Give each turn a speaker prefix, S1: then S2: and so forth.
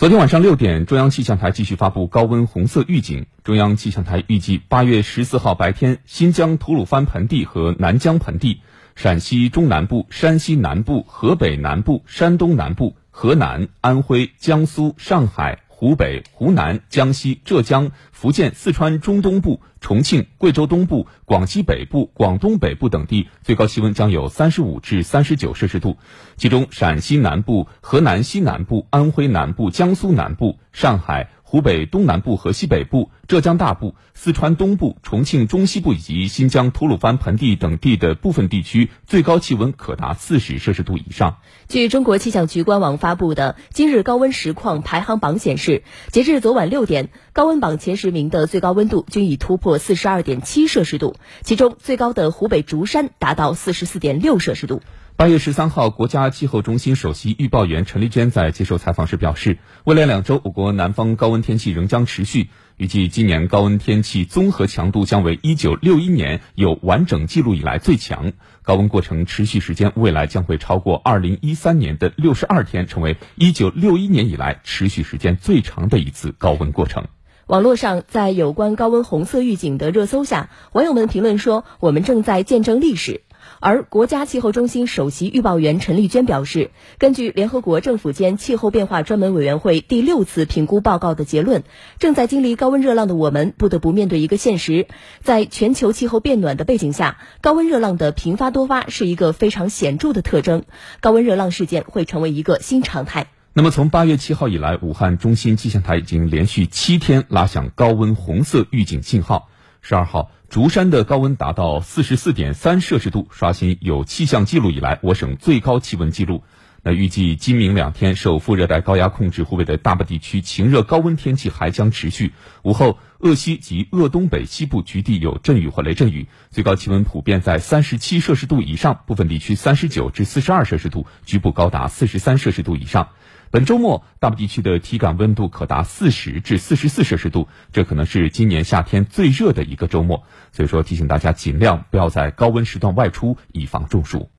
S1: 昨天晚上六点，中央气象台继续发布高温红色预警。中央气象台预计，八月十四号白天，新疆吐鲁番盆地和南疆盆地、陕西中南部、山西南部、河北南部、山东南部、河南、安徽、江苏、上海。湖北、湖南、江西、浙江、福建、四川中东部、重庆、贵州东部、广西北部、广东北部等地最高气温将有三十五至三十九摄氏度，其中陕西南部、河南西南部、安徽南部、江苏南部、上海。湖北东南部和西北部、浙江大部、四川东部、重庆中西部以及新疆吐鲁番盆地等地的部分地区，最高气温可达四十摄氏度以上。
S2: 据中国气象局官网发布的今日高温实况排行榜显示，截至昨晚六点，高温榜前十名的最高温度均已突破四十二点七摄氏度，其中最高的湖北竹山达到四十四点六摄氏度。
S1: 八月十三号，国家气候中心首席预报员陈丽娟在接受采访时表示，未来两周我国南方高温天气仍将持续，预计今年高温天气综合强度将为一九六一年有完整记录以来最强，高温过程持续时间未来将会超过二零一三年的六十二天，成为一九六一年以来持续时间最长的一次高温过程。
S2: 网络上，在有关高温红色预警的热搜下，网友们评论说：“我们正在见证历史。”而国家气候中心首席预报员陈丽娟表示，根据联合国政府间气候变化专门委员会第六次评估报告的结论，正在经历高温热浪的我们不得不面对一个现实：在全球气候变暖的背景下，高温热浪的频发多发是一个非常显著的特征，高温热浪事件会成为一个新常态。
S1: 那么，从八月七号以来，武汉中心气象台已经连续七天拉响高温红色预警信号。十二号，竹山的高温达到四十四点三摄氏度，刷新有气象记录以来我省最高气温记录。那预计今明两天，受副热带高压控制，湖北的大部地区晴热高温天气还将持续。午后，鄂西及鄂东北西部局地有阵雨或雷阵雨，最高气温普遍在三十七摄氏度以上，部分地区三十九至四十二摄氏度，局部高达四十三摄氏度以上。本周末，大部地区的体感温度可达四十至四十四摄氏度，这可能是今年夏天最热的一个周末。所以说，提醒大家尽量不要在高温时段外出，以防中暑。